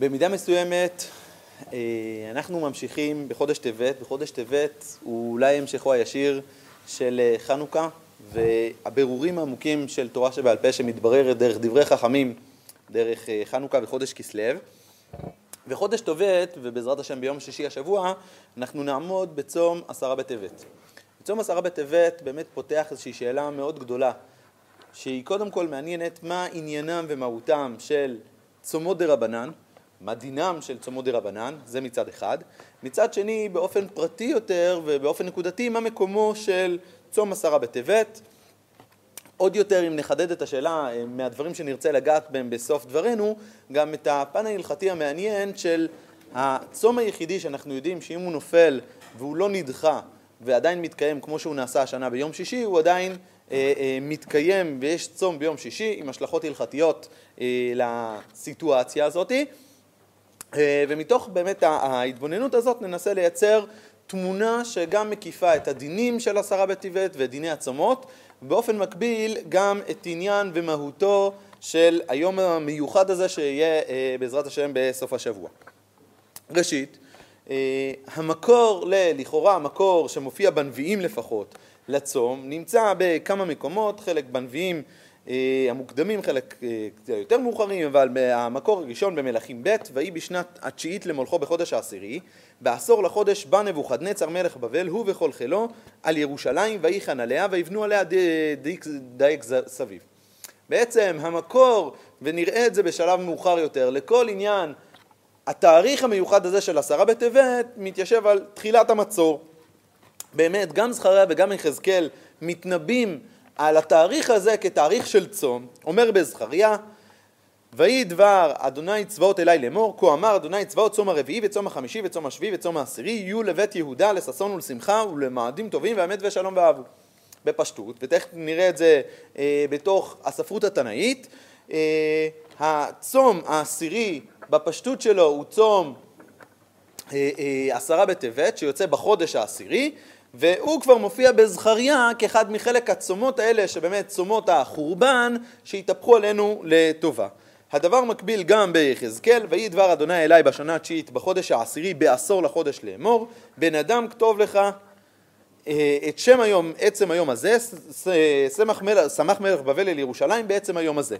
במידה מסוימת אה, אנחנו ממשיכים בחודש טבת, בחודש טבת הוא אולי המשכו הישיר של אה, חנוכה והבירורים העמוקים של תורה שבעל פה שמתבררת דרך דברי חכמים, דרך אה, חנוכה וחודש כסלו. וחודש טבת, ובעזרת השם ביום שישי השבוע, אנחנו נעמוד בצום עשרה בטבת. צום עשרה בטבת באמת פותח איזושהי שאלה מאוד גדולה, שהיא קודם כל מעניינת מה עניינם ומהותם של צומות דה רבנן, מה דינם של צומות דה רבנן, זה מצד אחד. מצד שני, באופן פרטי יותר ובאופן נקודתי, מה מקומו של צום עשרה בטבת. עוד יותר, אם נחדד את השאלה אה, מהדברים שנרצה לגעת בהם בסוף דברנו, גם את הפן ההלכתי המעניין של הצום היחידי שאנחנו יודעים שאם הוא נופל והוא לא נדחה ועדיין מתקיים כמו שהוא נעשה השנה ביום שישי, הוא עדיין אה, אה, מתקיים ויש צום ביום שישי עם השלכות הלכתיות אה, לסיטואציה הזאתי. אה, ומתוך באמת ההתבוננות הזאת ננסה לייצר תמונה שגם מקיפה את הדינים של עשרה בטבת ואת דיני הצומות, ובאופן מקביל גם את עניין ומהותו של היום המיוחד הזה שיהיה אה, בעזרת השם בסוף השבוע. ראשית, אה, המקור, לכאורה המקור שמופיע בנביאים לפחות לצום, נמצא בכמה מקומות, חלק בנביאים המוקדמים, חלק אה, יותר מאוחרים, אבל המקור הראשון במלכים ב', ויהי בשנת התשיעית למולכו בחודש העשירי, בעשור לחודש בא נבוכדנצר מלך בבל, הוא וכל חילו, על ירושלים, ויחן עליה, ויבנו עליה דייק סביב. בעצם המקור, ונראה את זה בשלב מאוחר יותר, לכל עניין התאריך המיוחד הזה של עשרה בטבת מתיישב על תחילת המצור. באמת, גם זכריה וגם יחזקאל מתנבאים על התאריך הזה כתאריך של צום, אומר בזכריה, ויהי דבר אדוני צבאות אלי לאמור, כה אמר אדוני צבאות צום הרביעי וצום החמישי וצום השביעי וצום העשירי יהיו לבית יהודה לששון ולשמחה ולמועדים טובים ואמת ושלום ואהבו. בפשטות, ותכף נראה את זה אה, בתוך הספרות התנאית, אה, הצום העשירי בפשטות שלו הוא צום אה, אה, עשרה בטבת שיוצא בחודש העשירי והוא כבר מופיע בזכריה כאחד מחלק הצומות האלה שבאמת צומות החורבן שהתהפכו עלינו לטובה. הדבר מקביל גם ביחזקאל, ויהי דבר אדוני אליי בשנה התשיעית בחודש העשירי בעשור לחודש לאמור, בן אדם כתוב לך אה, את שם היום, עצם היום הזה, שמח מלך, שמח מלך בבל אל ירושלים בעצם היום הזה.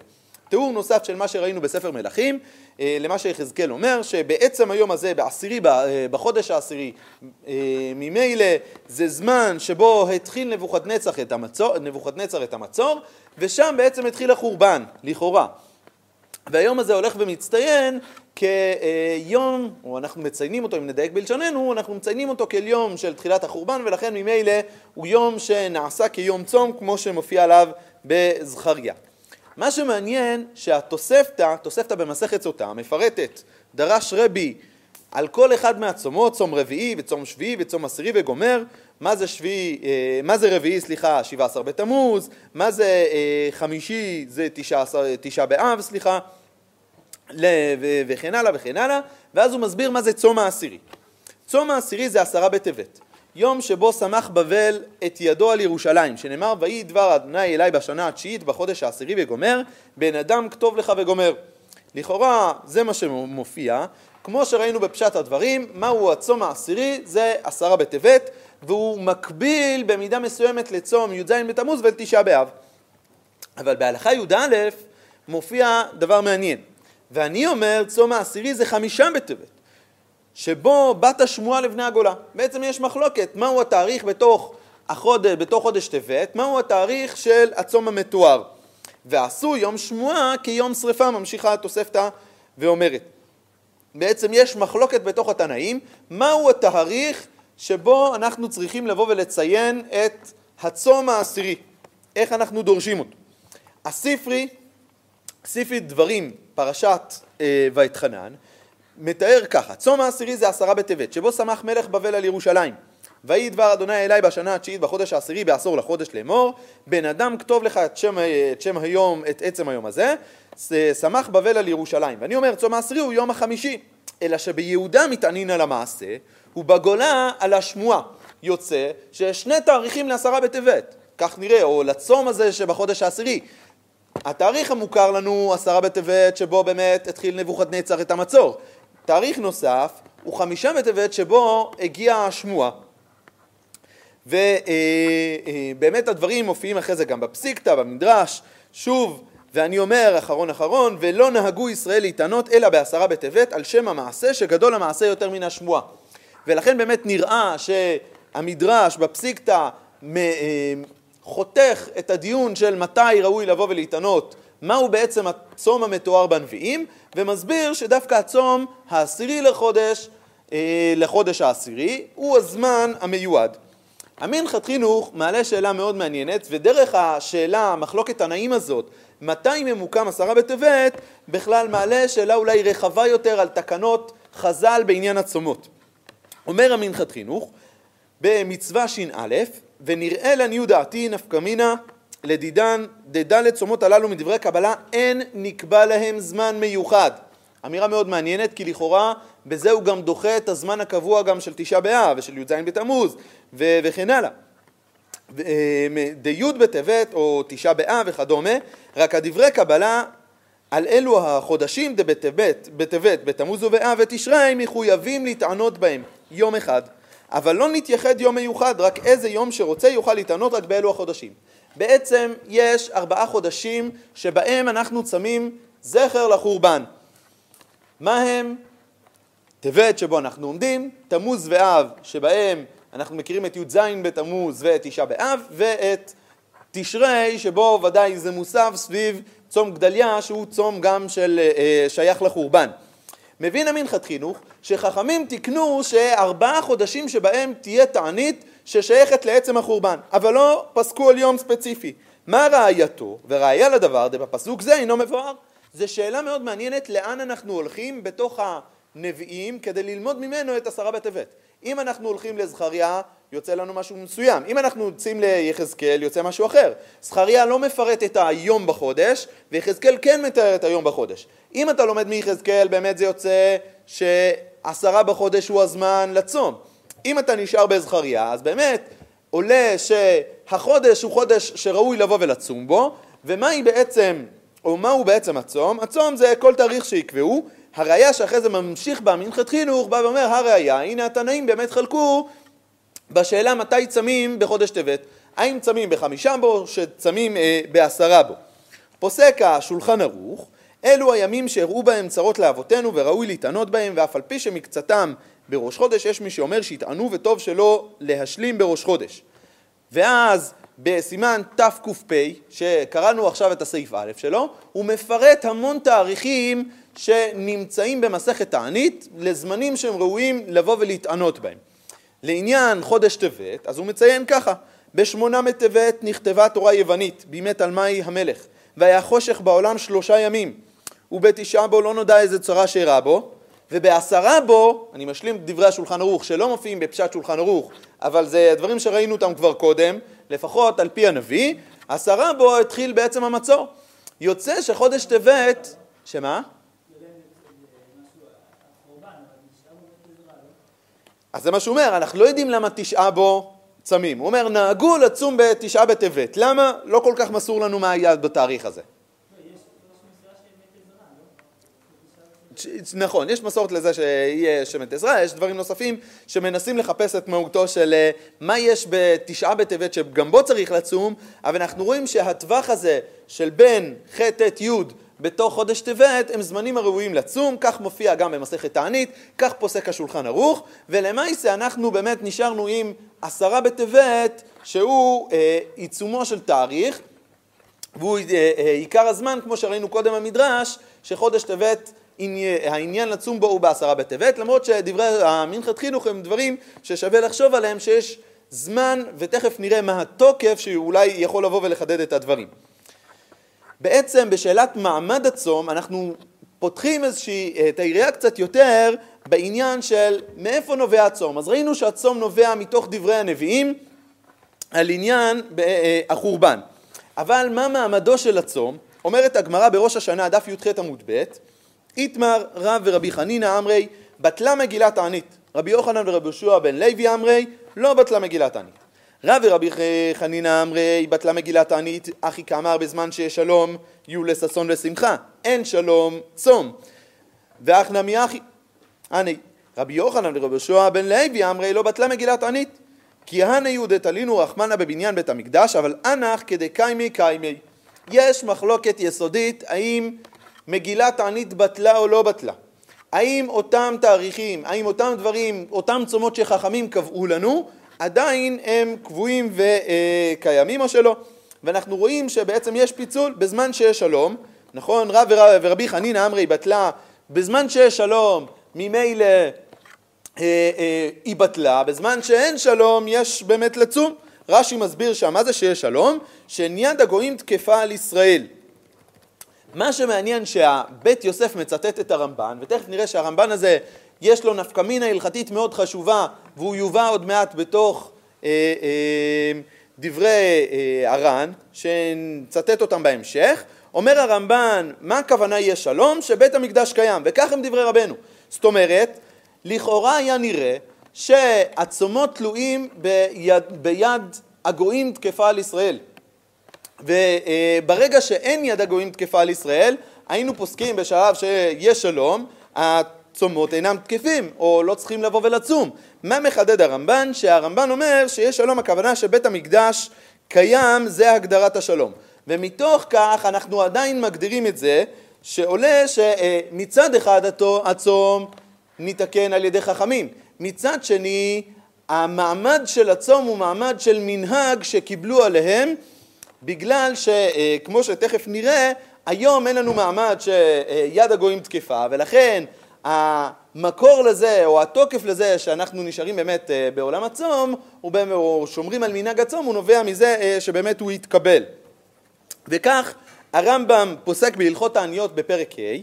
תיאור נוסף של מה שראינו בספר מלכים, אה, למה שיחזקאל אומר, שבעצם היום הזה, בעשירי, אה, בחודש העשירי, אה, ממילא זה זמן שבו התחיל נבוכדנצר את המצור, את המצור, ושם בעצם התחיל החורבן, לכאורה. והיום הזה הולך ומצטיין כיום, או אנחנו מציינים אותו, אם נדייק בלשוננו, אנחנו מציינים אותו כיום של תחילת החורבן, ולכן ממילא הוא יום שנעשה כיום צום, כמו שמופיע עליו בזכריה. מה שמעניין שהתוספתא, תוספתא במסכת סוטה, מפרטת, דרש רבי על כל אחד מהצומות, צום רביעי וצום שביעי וצום עשירי וגומר, מה זה שביעי, אה, מה זה רביעי, סליחה, שבעה עשר בתמוז, מה זה אה, חמישי, זה תשעה באב, סליחה, וכן הלאה וכן הלאה, ואז הוא מסביר מה זה צום העשירי. צום העשירי זה עשרה בטבת. יום שבו שמח בבל את ידו על ירושלים, שנאמר ויהי דבר אדוני אלי בשנה התשיעית בחודש העשירי וגומר, בן אדם כתוב לך וגומר. לכאורה זה מה שמופיע, כמו שראינו בפשט הדברים, מהו הצום העשירי? זה עשרה בטבת, והוא מקביל במידה מסוימת לצום י"ז בתמוז ולתשעה באב. אבל בהלכה י"א מופיע דבר מעניין, ואני אומר צום העשירי זה חמישה בטבת. שבו בת השמועה לבני הגולה. בעצם יש מחלוקת, מהו התאריך בתוך, החודש, בתוך חודש טבת, מהו התאריך של הצום המתואר. ועשו יום שמועה כיום שרפה, ממשיכה התוספתא ואומרת. בעצם יש מחלוקת בתוך התנאים, מהו התאריך שבו אנחנו צריכים לבוא ולציין את הצום העשירי, איך אנחנו דורשים אותו. הספרי, ספרי דברים, פרשת אה, ואתחנן, מתאר ככה, צום העשירי זה עשרה בטבת, שבו שמח מלך בבל על ירושלים. ויהי דבר אדוני אלי בשנה התשיעית בחודש העשירי בעשור לחודש לאמור, בן אדם כתוב לך את שם, את שם היום, את עצם היום הזה, שמח בבל על ירושלים. ואני אומר, צום העשירי הוא יום החמישי, אלא שביהודה מתענין על המעשה, ובגולה על השמועה. יוצא שיש שני תאריכים לעשרה בטבת, כך נראה, או לצום הזה שבחודש העשירי. התאריך המוכר לנו, עשרה בטבת, שבו באמת התחיל נבוכדנצר את המצור. תאריך נוסף הוא חמישה בטבת, שבו הגיעה השמועה. ובאמת הדברים מופיעים אחרי זה גם בפסיקתא, במדרש, שוב, ואני אומר, אחרון אחרון, ולא נהגו ישראל להתענות אלא בעשרה בטבת על שם המעשה, שגדול המעשה יותר מן השמועה. ולכן באמת נראה שהמדרש בפסיקתא אה, חותך את הדיון של מתי ראוי לבוא ולהתענות, מהו בעצם הצום המתואר בנביאים, ומסביר שדווקא הצום העשירי לחודש, אה, לחודש העשירי, הוא הזמן המיועד. המנחת חינוך מעלה שאלה מאוד מעניינת, ודרך השאלה, המחלוקת הנעים הזאת, מתי ממוקם עשרה בטבת, בכלל מעלה שאלה אולי רחבה יותר על תקנות חז"ל בעניין הצומות. אומר המנחת חינוך, במצווה ש"א, ונראה לעניות דעתי נפקא מינה לדידן דדע לצומות הללו מדברי קבלה, אין נקבע להם זמן מיוחד. אמירה מאוד מעניינת, כי לכאורה בזה הוא גם דוחה את הזמן הקבוע גם של תשעה באב ושל י"ז בתמוז וכן הלאה. די' בטבת או תשעה באב וכדומה, רק הדברי קבלה על אלו החודשים דבטבת, בטבת, בתמוז ובאב ותשרי מחויבים להתענות בהם יום אחד. אבל לא נתייחד יום מיוחד, רק איזה יום שרוצה יוכל להתענות רק באלו החודשים. בעצם יש ארבעה חודשים שבהם אנחנו צמים זכר לחורבן. מה הם? טבת שבו אנחנו עומדים, תמוז ואב שבהם אנחנו מכירים את י"ז בתמוז ואת תשעה באב, ואת תשרי שבו ודאי זה מוסף סביב צום גדליה שהוא צום גם של אה, שייך לחורבן. מבין המנחת חינוך שחכמים תיקנו שארבעה חודשים שבהם תהיה תענית ששייכת לעצם החורבן, אבל לא פסקו על יום ספציפי. מה ראייתו? וראיה לדבר, בפסוק זה אינו מבואר. זו שאלה מאוד מעניינת לאן אנחנו הולכים בתוך הנביאים כדי ללמוד ממנו את עשרה בטבת. אם אנחנו הולכים לזכריה, יוצא לנו משהו מסוים. אם אנחנו יוצאים ליחזקאל, יוצא משהו אחר. זכריה לא מפרט את היום בחודש, ויחזקאל כן מתאר את היום בחודש. אם אתה לומד מיחזקאל, באמת זה יוצא שעשרה בחודש הוא הזמן לצום. אם אתה נשאר בזכריה, אז באמת עולה שהחודש הוא חודש שראוי לבוא ולצום בו, ומהי בעצם, או מהו בעצם הצום? הצום זה כל תאריך שיקבעו, הראיה שאחרי זה ממשיך בה מנחת חינוך, בא ואומר הראיה, הנה התנאים באמת חלקו בשאלה מתי צמים בחודש טבת, האם צמים בחמישה בו, שצמים אה, בעשרה בו. פוסק השולחן ערוך, אלו הימים שהראו בהם צרות לאבותינו וראוי להתענות בהם, ואף על פי שמקצתם בראש חודש, יש מי שאומר שיטענו וטוב שלא להשלים בראש חודש. ואז בסימן תק"פ, שקראנו עכשיו את הסעיף א' שלו, הוא מפרט המון תאריכים שנמצאים במסכת תענית לזמנים שהם ראויים לבוא ולהתענות בהם. לעניין חודש טבת, אז הוא מציין ככה: בשמונה מטבת נכתבה תורה יוונית בימי תלמי המלך, והיה חושך בעולם שלושה ימים, ובתשעה בו לא נודע איזה צרה שאירע בו, ובעשרה בו, אני משלים דברי השולחן ערוך שלא מופיעים בפשט שולחן ערוך, אבל זה דברים שראינו אותם כבר קודם, לפחות על פי הנביא, עשרה בו התחיל בעצם המצור. יוצא שחודש טבת, שמה? אז זה מה שהוא אומר, אנחנו לא יודעים למה תשעה בו צמים. הוא אומר, נהגו לצום בתשעה בטבת. למה? לא כל כך מסור לנו מה היה בתאריך הזה. נכון, יש מסורת לזה שיהיה שמן עזרא, יש דברים נוספים שמנסים לחפש את מהותו של אה, מה יש בתשעה בטבת שגם בו צריך לצום, אבל אנחנו רואים שהטווח הזה של בין ח' ט' י' בתוך חודש טבת הם זמנים הראויים לצום, כך מופיע גם במסכת תענית, כך פוסק השולחן ערוך, ולמעשה אנחנו באמת נשארנו עם עשרה בטבת שהוא אה, עיצומו של תאריך, והוא אה, אה, עיקר הזמן, כמו שראינו קודם במדרש, שחודש טבת העניין לצום בו הוא בעשרה בטבת, למרות שדברי המנחת חינוך הם דברים ששווה לחשוב עליהם, שיש זמן, ותכף נראה מה התוקף שאולי יכול לבוא ולחדד את הדברים. בעצם בשאלת מעמד הצום אנחנו פותחים איזושהי, את היריעה קצת יותר בעניין של מאיפה נובע הצום. אז ראינו שהצום נובע מתוך דברי הנביאים על עניין אה, החורבן. אבל מה מעמדו של הצום? אומרת הגמרא בראש השנה, דף י"ח עמוד ב', איתמר רב ורבי חנינא אמרי, בטלה מגילת תענית. רבי יוחנן ורבי יהושע בן לוי אמרי, לא בטלה מגילת תענית. רב ורבי חנינא אמרי בטלה מגילת תענית אחי כאמר בזמן שיש שלום יהיו לששון ושמחה אין שלום צום ואח נמי אחי אני רבי יוחנן ורבי יהושע בן לוי אמרי לא בטלה מגילת תענית כי הנה יהודי תלינו רחמנה בבניין בית המקדש אבל אנח כדקיימי קיימי יש מחלוקת יסודית האם מגילת תענית בטלה או לא בטלה האם אותם תאריכים, האם אותם דברים, אותם צומות שחכמים קבעו לנו עדיין הם קבועים וקיימים או שלא. ואנחנו רואים שבעצם יש פיצול בזמן שיש שלום, נכון? רב ורב, ורבי חנינא אמרי בטלה, בזמן שיש שלום ממילא אה, אה, היא בטלה, בזמן שאין שלום יש באמת לצום. רש"י מסביר שם מה זה שיש שלום? שעניין הגויים תקפה על ישראל. מה שמעניין שהבית יוסף מצטט את הרמב"ן, ותכף נראה שהרמב"ן הזה יש לו נפקמינה הלכתית מאוד חשובה והוא יובא עוד מעט בתוך אה, אה, דברי אה, הר"ן, שנצטט אותם בהמשך. אומר הרמב"ן, מה הכוונה יהיה שלום? שבית המקדש קיים, וכך הם דברי רבנו. זאת אומרת, לכאורה היה נראה שהצומות תלויים ביד, ביד הגויים תקפה על ישראל. וברגע שאין יד הגויים תקפה על ישראל, היינו פוסקים בשלב שיש שלום, הצומות אינם תקפים, או לא צריכים לבוא ולצום. מה מחדד הרמב"ן? שהרמב"ן אומר שיש שלום הכוונה שבית המקדש קיים, זה הגדרת השלום. ומתוך כך אנחנו עדיין מגדירים את זה שעולה שמצד אחד הצום ניתקן על ידי חכמים, מצד שני המעמד של הצום הוא מעמד של מנהג שקיבלו עליהם בגלל שכמו שתכף נראה היום אין לנו מעמד שיד הגויים תקפה ולכן המקור לזה או התוקף לזה שאנחנו נשארים באמת אה, בעולם הצום או שומרים על מנהג הצום הוא נובע מזה אה, שבאמת הוא יתקבל. וכך הרמב"ם פוסק בהלכות העניות בפרק ה'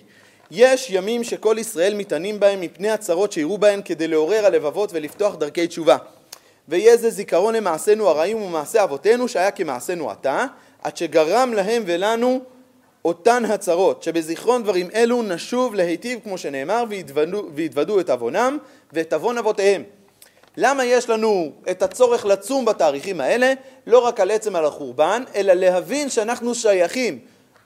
יש ימים שכל ישראל מתענים בהם מפני הצרות שיראו בהם כדי לעורר הלבבות ולפתוח דרכי תשובה. ויהיה זה זיכרון למעשינו הרעים ומעשה אבותינו שהיה כמעשינו עתה עד שגרם להם ולנו אותן הצרות, שבזיכרון דברים אלו נשוב להיטיב כמו שנאמר ויתוודו את עוונם ואת עוון אבותיהם. למה יש לנו את הצורך לצום בתאריכים האלה? לא רק על עצם על החורבן, אלא להבין שאנחנו שייכים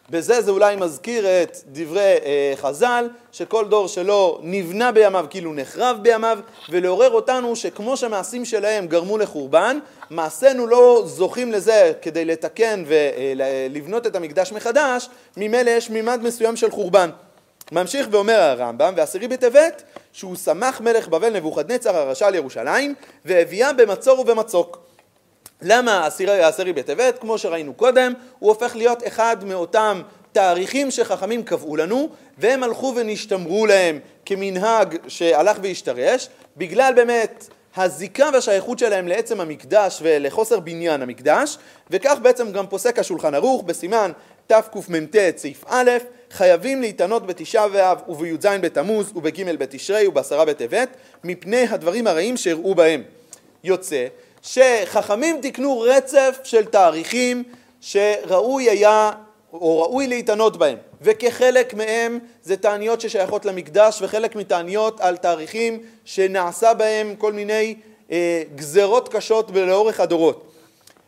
בזה זה אולי מזכיר את דברי אה, חז"ל, שכל דור שלו נבנה בימיו כאילו נחרב בימיו, ולעורר אותנו שכמו שמעשים שלהם גרמו לחורבן, מעשינו לא זוכים לזה כדי לתקן ולבנות את המקדש מחדש, ממילא יש מימד מסוים של חורבן. ממשיך ואומר הרמב"ם, ועשירי בטבת, שהוא שמח מלך בבל נבוכדנצר הרשע על ירושלים, והביאה במצור ובמצוק. למה העשירי בטבת? כמו שראינו קודם, הוא הופך להיות אחד מאותם תאריכים שחכמים קבעו לנו, והם הלכו ונשתמרו להם כמנהג שהלך והשתרש, בגלל באמת הזיקה והשייכות שלהם לעצם המקדש ולחוסר בניין המקדש, וכך בעצם גם פוסק השולחן ערוך בסימן תקמ"ט סעיף א', חייבים להתענות בתשעה באב ובי"ז בתמוז ובג' בתשרי ובעשרה בטבת, מפני הדברים הרעים שהראו בהם. יוצא שחכמים תיקנו רצף של תאריכים שראוי היה או ראוי להתענות בהם וכחלק מהם זה תעניות ששייכות למקדש וחלק מתעניות על תאריכים שנעשה בהם כל מיני אה, גזרות קשות לאורך הדורות.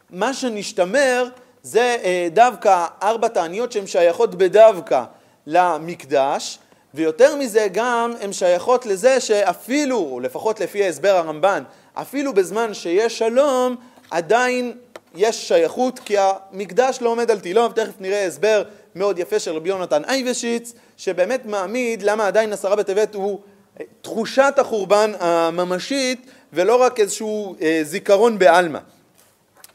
מה שנשתמר זה אה, דווקא ארבע תעניות שהן שייכות בדווקא למקדש ויותר מזה גם הן שייכות לזה שאפילו, או לפחות לפי ההסבר הרמב"ן, אפילו בזמן שיש שלום, עדיין יש שייכות, כי המקדש לא עומד על תילו, ותכף נראה הסבר מאוד יפה של רבי יונתן אייבשיץ, שבאמת מעמיד למה עדיין עשרה בטבת הוא אה, תחושת החורבן הממשית, ולא רק איזשהו אה, זיכרון בעלמא.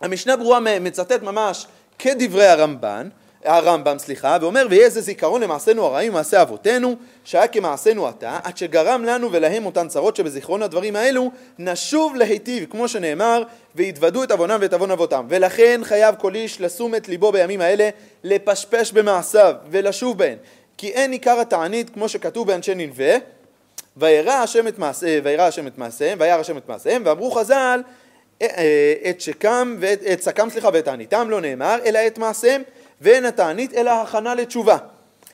המשנה ברורה מצטט ממש כדברי הרמב"ן, הרמב"ם, סליחה, ואומר ויהיה זה זיכרון למעשינו הרעים ומעשה אבותינו שהיה כמעשינו עתה עד שגרם לנו ולהם אותן צרות שבזיכרון הדברים האלו נשוב להיטיב כמו שנאמר ויתוודו את עוונם ואת עוון אבותם ולכן חייב כל איש לשום את ליבו בימים האלה לפשפש במעשיו ולשוב בהן. כי אין עיקר התענית כמו שכתוב באנשי ננבה את מעשיהם וירא השם את מעשיהם וירא השם את מעשיהם ואמרו חז"ל אה, אה, את שקם ואת סקם סליחה ואת תעניתם לא נאמר אלא את מעשיהם ואין התענית אלא הכנה לתשובה.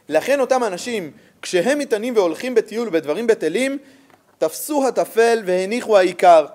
לכן אותם אנשים, כשהם מתענים והולכים בטיול ובדברים בטלים, תפסו הטפל והניחו העיקר.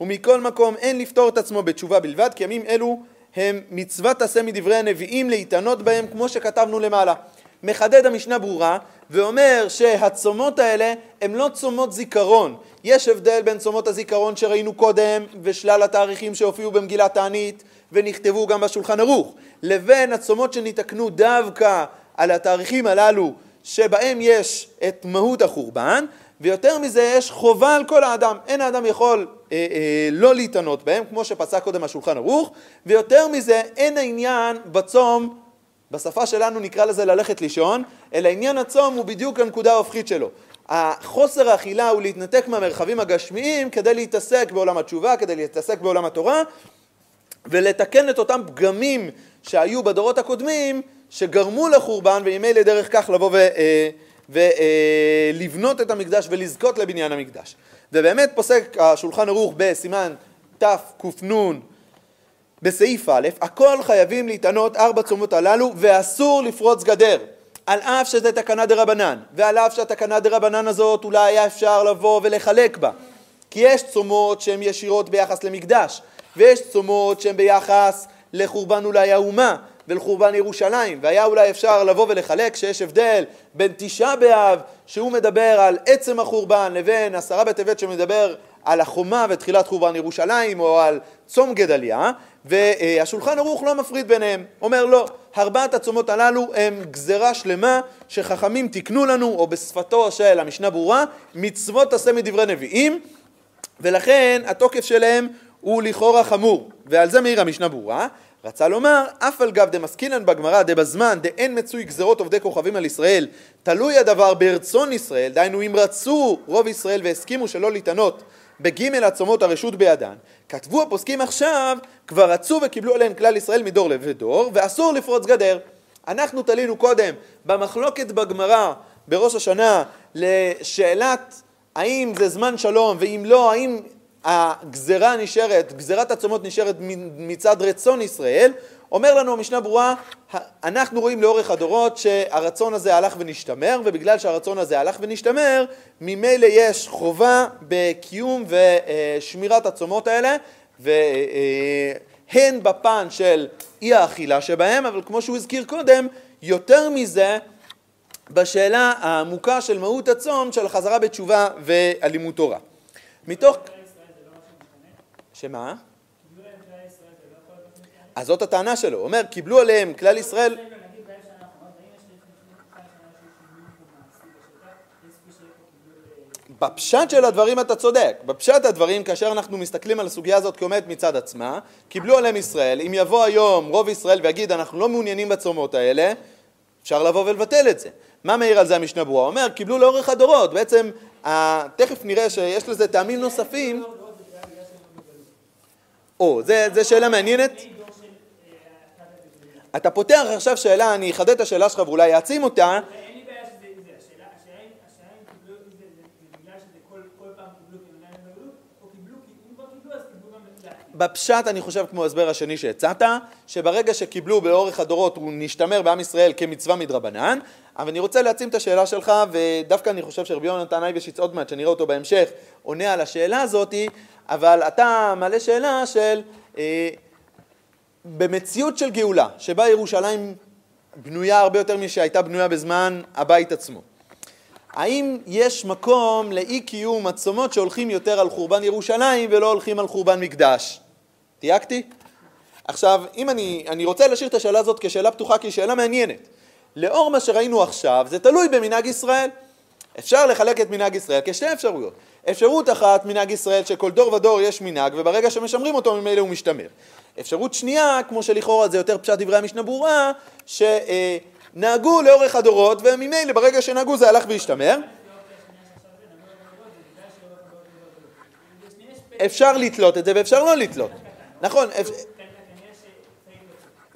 ומכל מקום אין לפתור את עצמו בתשובה בלבד, כי ימים אלו הם מצוות עשה מדברי הנביאים להתענות בהם כמו שכתבנו למעלה. מחדד המשנה ברורה ואומר שהצומות האלה הם לא צומות זיכרון. יש הבדל בין צומות הזיכרון שראינו קודם ושלל התאריכים שהופיעו במגילת תענית ונכתבו גם בשולחן ערוך, לבין הצומות שניתקנו דווקא על התאריכים הללו שבהם יש את מהות החורבן, ויותר מזה יש חובה על כל האדם, אין האדם יכול אה, אה, לא להתענות בהם, כמו שפסק קודם השולחן ערוך, ויותר מזה אין העניין בצום, בשפה שלנו נקרא לזה ללכת לישון, אלא עניין הצום הוא בדיוק הנקודה ההופכית שלו. החוסר האכילה הוא להתנתק מהמרחבים הגשמיים כדי להתעסק בעולם התשובה, כדי להתעסק בעולם התורה, ולתקן את אותם פגמים שהיו בדורות הקודמים, שגרמו לחורבן, וממילא דרך כך לבוא ו... אה, ולבנות את המקדש ולזכות לבניין המקדש. ובאמת פוסק השולחן ערוך בסימן תקנ בסעיף א', הכל חייבים להתענות ארבע צומות הללו ואסור לפרוץ גדר. על אף שזה תקנה דה רבנן, ועל אף שהתקנה דה רבנן הזאת אולי היה אפשר לבוא ולחלק בה. כי יש צומות שהן ישירות ביחס למקדש, ויש צומות שהן ביחס לחורבן אולי האומה, ולחורבן ירושלים, והיה אולי אפשר לבוא ולחלק שיש הבדל בין תשעה באב, שהוא מדבר על עצם החורבן, לבין עשרה בטבת שמדבר על החומה ותחילת חורבן ירושלים, או על צום גדליה, והשולחן ערוך לא מפריד ביניהם, אומר לא, ארבעת הצומות הללו הם גזרה שלמה שחכמים תיקנו לנו, או בשפתו של המשנה ברורה, מצוות עשה מדברי נביאים, ולכן התוקף שלהם הוא לכאורה חמור, ועל זה מעיר המשנה ברורה. רצה לומר, אף על גב דמסקינן בגמרא דבזמן דאין מצוי גזרות עובדי כוכבים על ישראל, תלוי הדבר ברצון ישראל, דהיינו אם רצו רוב ישראל והסכימו שלא להתענות בגימל הצומות הרשות בידן, כתבו הפוסקים עכשיו, כבר רצו וקיבלו עליהם כלל ישראל מדור לדור, ואסור לפרוץ גדר. אנחנו תלינו קודם במחלוקת בגמרא בראש השנה לשאלת האם זה זמן שלום ואם לא, האם הגזרה נשארת, גזרת הצומות נשארת מצד רצון ישראל, אומר לנו המשנה ברורה, אנחנו רואים לאורך הדורות שהרצון הזה הלך ונשתמר, ובגלל שהרצון הזה הלך ונשתמר, ממילא יש חובה בקיום ושמירת הצומות האלה, והן בפן של אי האכילה שבהם, אבל כמו שהוא הזכיר קודם, יותר מזה בשאלה העמוקה של מהות הצום, של החזרה בתשובה והלימוד תורה. מתוך... שמה? אז זאת הטענה שלו, הוא אומר, קיבלו עליהם כלל ישראל... בפשט של הדברים אתה צודק, בפשט הדברים כאשר אנחנו מסתכלים על הסוגיה הזאת כעומדת מצד עצמה, קיבלו עליהם ישראל, אם יבוא היום רוב ישראל ויגיד אנחנו לא מעוניינים בצומות האלה, אפשר לבוא ולבטל את זה. מה מעיר על זה המשנה ברורה? הוא אומר, קיבלו לאורך הדורות, בעצם תכף נראה שיש לזה טעמים נוספים או, זו שאלה מעניינת. אתה פותח עכשיו שאלה, אני אחדד את השאלה שלך ואולי אעצים אותה. בפשט אני חושב כמו ההסבר השני שהצעת, שברגע שקיבלו באורך הדורות הוא נשתמר בעם ישראל כמצווה מדרבנן, אבל אני רוצה להעצים את השאלה שלך, ודווקא אני חושב שרבי יונתן אייבשיץ עוד מעט, שנראה אותו בהמשך, עונה על השאלה הזאתי, אבל אתה מעלה שאלה של אה, במציאות של גאולה, שבה ירושלים בנויה הרבה יותר משהייתה בנויה בזמן הבית עצמו. האם יש מקום לאי קיום הצומות שהולכים יותר על חורבן ירושלים ולא הולכים על חורבן מקדש? תייקתי? עכשיו, אם אני, אני רוצה להשאיר את השאלה הזאת כשאלה פתוחה, כי היא שאלה מעניינת. לאור מה שראינו עכשיו, זה תלוי במנהג ישראל. אפשר לחלק את מנהג ישראל כשתי אפשרויות. אפשרות אחת, מנהג ישראל, שכל דור ודור יש מנהג, וברגע שמשמרים אותו ממילא הוא משתמר. אפשרות שנייה, כמו שלכאורה זה יותר פשט דברי המשנה ברורה, שנהגו לאורך הדורות, וממילא ברגע שנהגו זה הלך והשתמר. אפשר לתלות את זה ואפשר לא לתלות. נכון,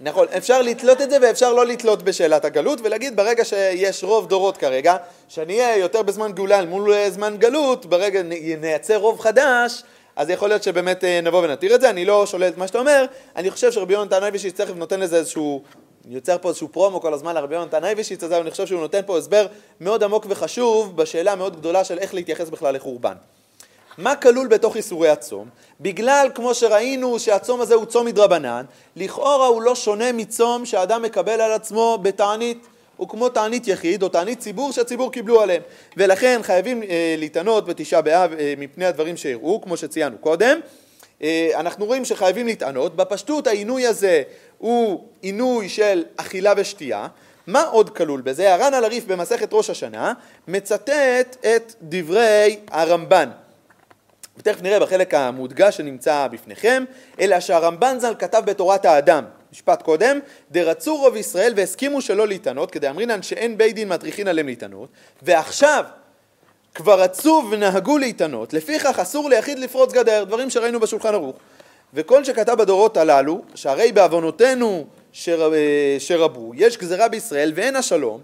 נכון, אפשר לתלות את זה ואפשר לא לתלות בשאלת הגלות ולהגיד ברגע שיש רוב דורות כרגע, שנהיה יותר בזמן גאולה אל מול זמן גלות, ברגע נייצר רוב חדש, אז יכול להיות שבאמת אה, נבוא ונתיר את זה, אני לא שולל את מה שאתה אומר, אני חושב שרבי יונתן אייבשיץ תכף נותן לזה איזשהו, יוצר פה איזשהו פרומו כל הזמן לרבי יונתן אייבשיץ הזה, אני חושב שהוא נותן פה הסבר מאוד עמוק וחשוב בשאלה המאוד גדולה של איך להתייחס בכלל לחורבן. מה כלול בתוך איסורי הצום? בגלל, כמו שראינו, שהצום הזה הוא צום מדרבנן, לכאורה הוא לא שונה מצום שאדם מקבל על עצמו בתענית. הוא כמו תענית יחיד או תענית ציבור שהציבור קיבלו עליהם ולכן חייבים אה, להתענות בתשעה באב אה, מפני הדברים שהראו כמו שציינו קודם אה, אנחנו רואים שחייבים להתענות בפשטות העינוי הזה הוא עינוי של אכילה ושתייה מה עוד כלול בזה? הר"ן על הריף במסכת ראש השנה מצטט את דברי הרמב"ן ותכף נראה בחלק המודגש שנמצא בפניכם, אלא שהרמב"ן ז"ל כתב בתורת האדם, משפט קודם, דרצו רוב ישראל והסכימו שלא להתענות, כדי אמרינן שאין בית דין מטריחין עליהם להתענות, ועכשיו כבר רצו ונהגו להתענות, לפיכך אסור ליחיד לפרוץ גדר, דברים שראינו בשולחן ערוך. וכל שכתב בדורות הללו, שהרי בעוונותינו שר, אה, שרבו, יש גזרה בישראל ואין השלום,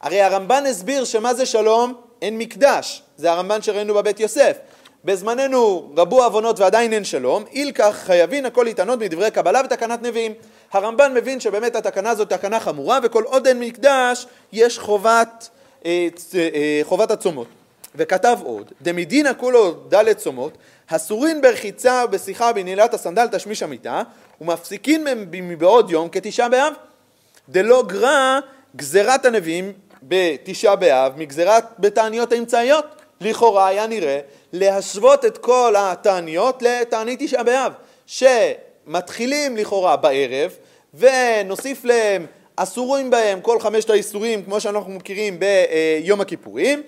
הרי הרמב"ן הסביר שמה זה שלום? אין מקדש, זה הרמב"ן שראינו בבית יוסף. בזמננו רבו עוונות ועדיין אין שלום, אילקח חייבין הכל להתענות מדברי קבלה ותקנת נביאים. הרמב"ן מבין שבאמת התקנה הזאת תקנה חמורה וכל עוד אין מקדש יש חובת, אה, אה, חובת הצומות. וכתב עוד, דמדינא כולו ד' צומות, אסורין ברחיצה ובשיחה בנעילת הסנדל תשמיש המיטה, ומפסיקין מבעוד יום כתשעה באב. דלא גרע גזירת הנביאים בתשעה באב מגזירת בתעניות האמצעיות. לכאורה היה נראה להשוות את כל התעניות לתענית תשעה באב, שמתחילים לכאורה בערב ונוסיף להם אסורים בהם כל חמשת האיסורים כמו שאנחנו מכירים ביום הכיפורים,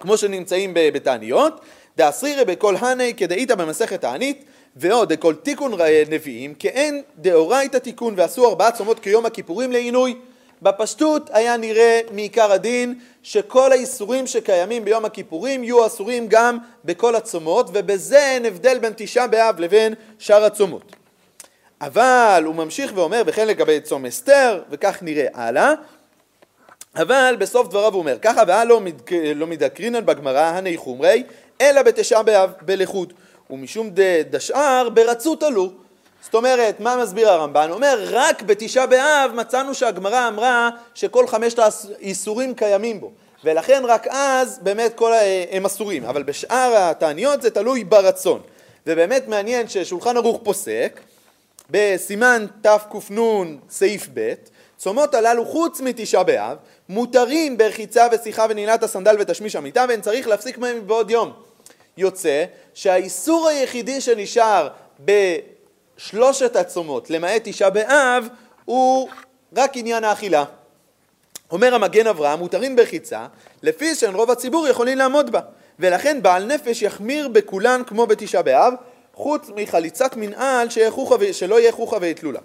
כמו שנמצאים בתעניות, דאסרירי בכל הני כדאיתא במסכת תענית ועוד דכל תיקון נביאים כאין דאורייתא תיקון ועשו ארבעה צומות כיום הכיפורים לעינוי בפשטות היה נראה מעיקר הדין שכל האיסורים שקיימים ביום הכיפורים יהיו אסורים גם בכל הצומות ובזה אין הבדל בין תשעה באב לבין שאר הצומות. אבל הוא ממשיך ואומר וכן לגבי צום אסתר וכך נראה הלאה אבל בסוף דבריו הוא אומר ככה ואל לא, מד... לא מדקרינן בגמרא הני חומרי אלא בתשעה באב בלכות ומשום דשאר ברצות עלו זאת אומרת, מה מסביר הרמב"ן? אומר, רק בתשעה באב מצאנו שהגמרא אמרה שכל חמשת האיסורים קיימים בו, ולכן רק אז באמת כל הם אסורים, אבל בשאר התעניות זה תלוי ברצון. ובאמת מעניין ששולחן ערוך פוסק, בסימן תקנ סעיף ב', צומות הללו חוץ מתשעה באב, מותרים ברחיצה ושיחה ונעילת הסנדל ותשמיש המיטה, ואין צריך להפסיק מהם בעוד יום. יוצא שהאיסור היחידי שנשאר ב... שלושת הצומות, למעט תשעה באב, הוא רק עניין האכילה. אומר המגן אברהם, מותרים בחיצה, לפי שאין רוב הציבור יכולים לעמוד בה, ולכן בעל נפש יחמיר בכולן כמו בתשעה באב, חוץ מחליצת מנעל שלא יהיה חוכא ויתלו לה.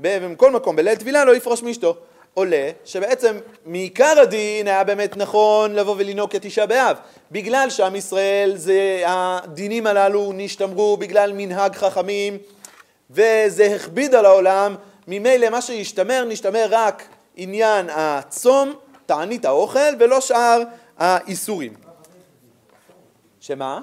ובכל מקום בליל טבילה לא יפרוש מאשתו. עולה שבעצם מעיקר הדין היה באמת נכון לבוא ולנהוג כתשעה באב בגלל שעם ישראל זה הדינים הללו נשתמרו בגלל מנהג חכמים וזה הכביד על העולם, ממילא מה שהשתמר, נשתמר רק עניין הצום, תענית האוכל, ולא שאר האיסורים. שמה?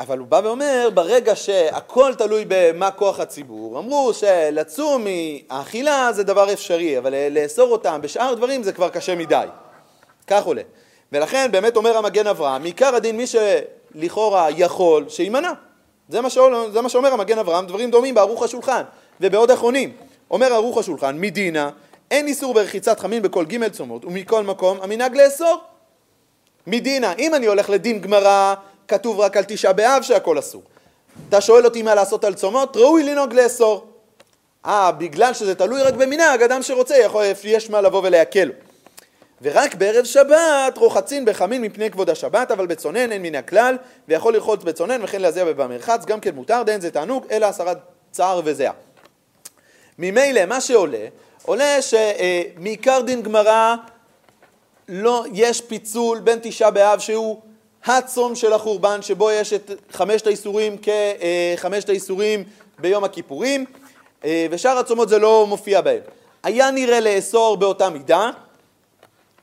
אבל הוא בא ואומר, ברגע שהכל תלוי במה כוח הציבור, אמרו שלצום מהאכילה זה דבר אפשרי, אבל לאסור אותם בשאר דברים זה כבר קשה מדי. כך עולה. ולכן באמת אומר המגן אברהם, מעיקר הדין מי שלכאורה יכול, שימנע. זה מה, שאומר, זה מה שאומר המגן אברהם, דברים דומים בערוך השולחן ובעוד אחרונים. אומר ערוך השולחן, מדינה, אין איסור ברחיצת חמין בכל ג' צומות, ומכל מקום המנהג לאסור. מדינה, אם אני הולך לדין גמרא, כתוב רק על תשעה באב שהכל אסור. אתה שואל אותי מה לעשות על צומות, ראוי לנהוג לאסור. אה, בגלל שזה תלוי רק במנהג, אדם שרוצה, יכול, יש מה לבוא ולהקל. ורק בערב שבת רוחצין בחמין מפני כבוד השבת, אבל בצונן אין מן הכלל, ויכול לרחוץ בצונן וכן להזיע במרחץ, גם כן מותר, דין זה תענוג, אלא הסרת צער וזיעה. ממילא מה שעולה, עולה שמעיקר דין גמרא לא, יש פיצול בין תשעה באב שהוא הצום של החורבן שבו יש את חמשת האיסורים כחמשת האיסורים ביום הכיפורים ושאר הצומות זה לא מופיע בהם. היה נראה לאסור באותה מידה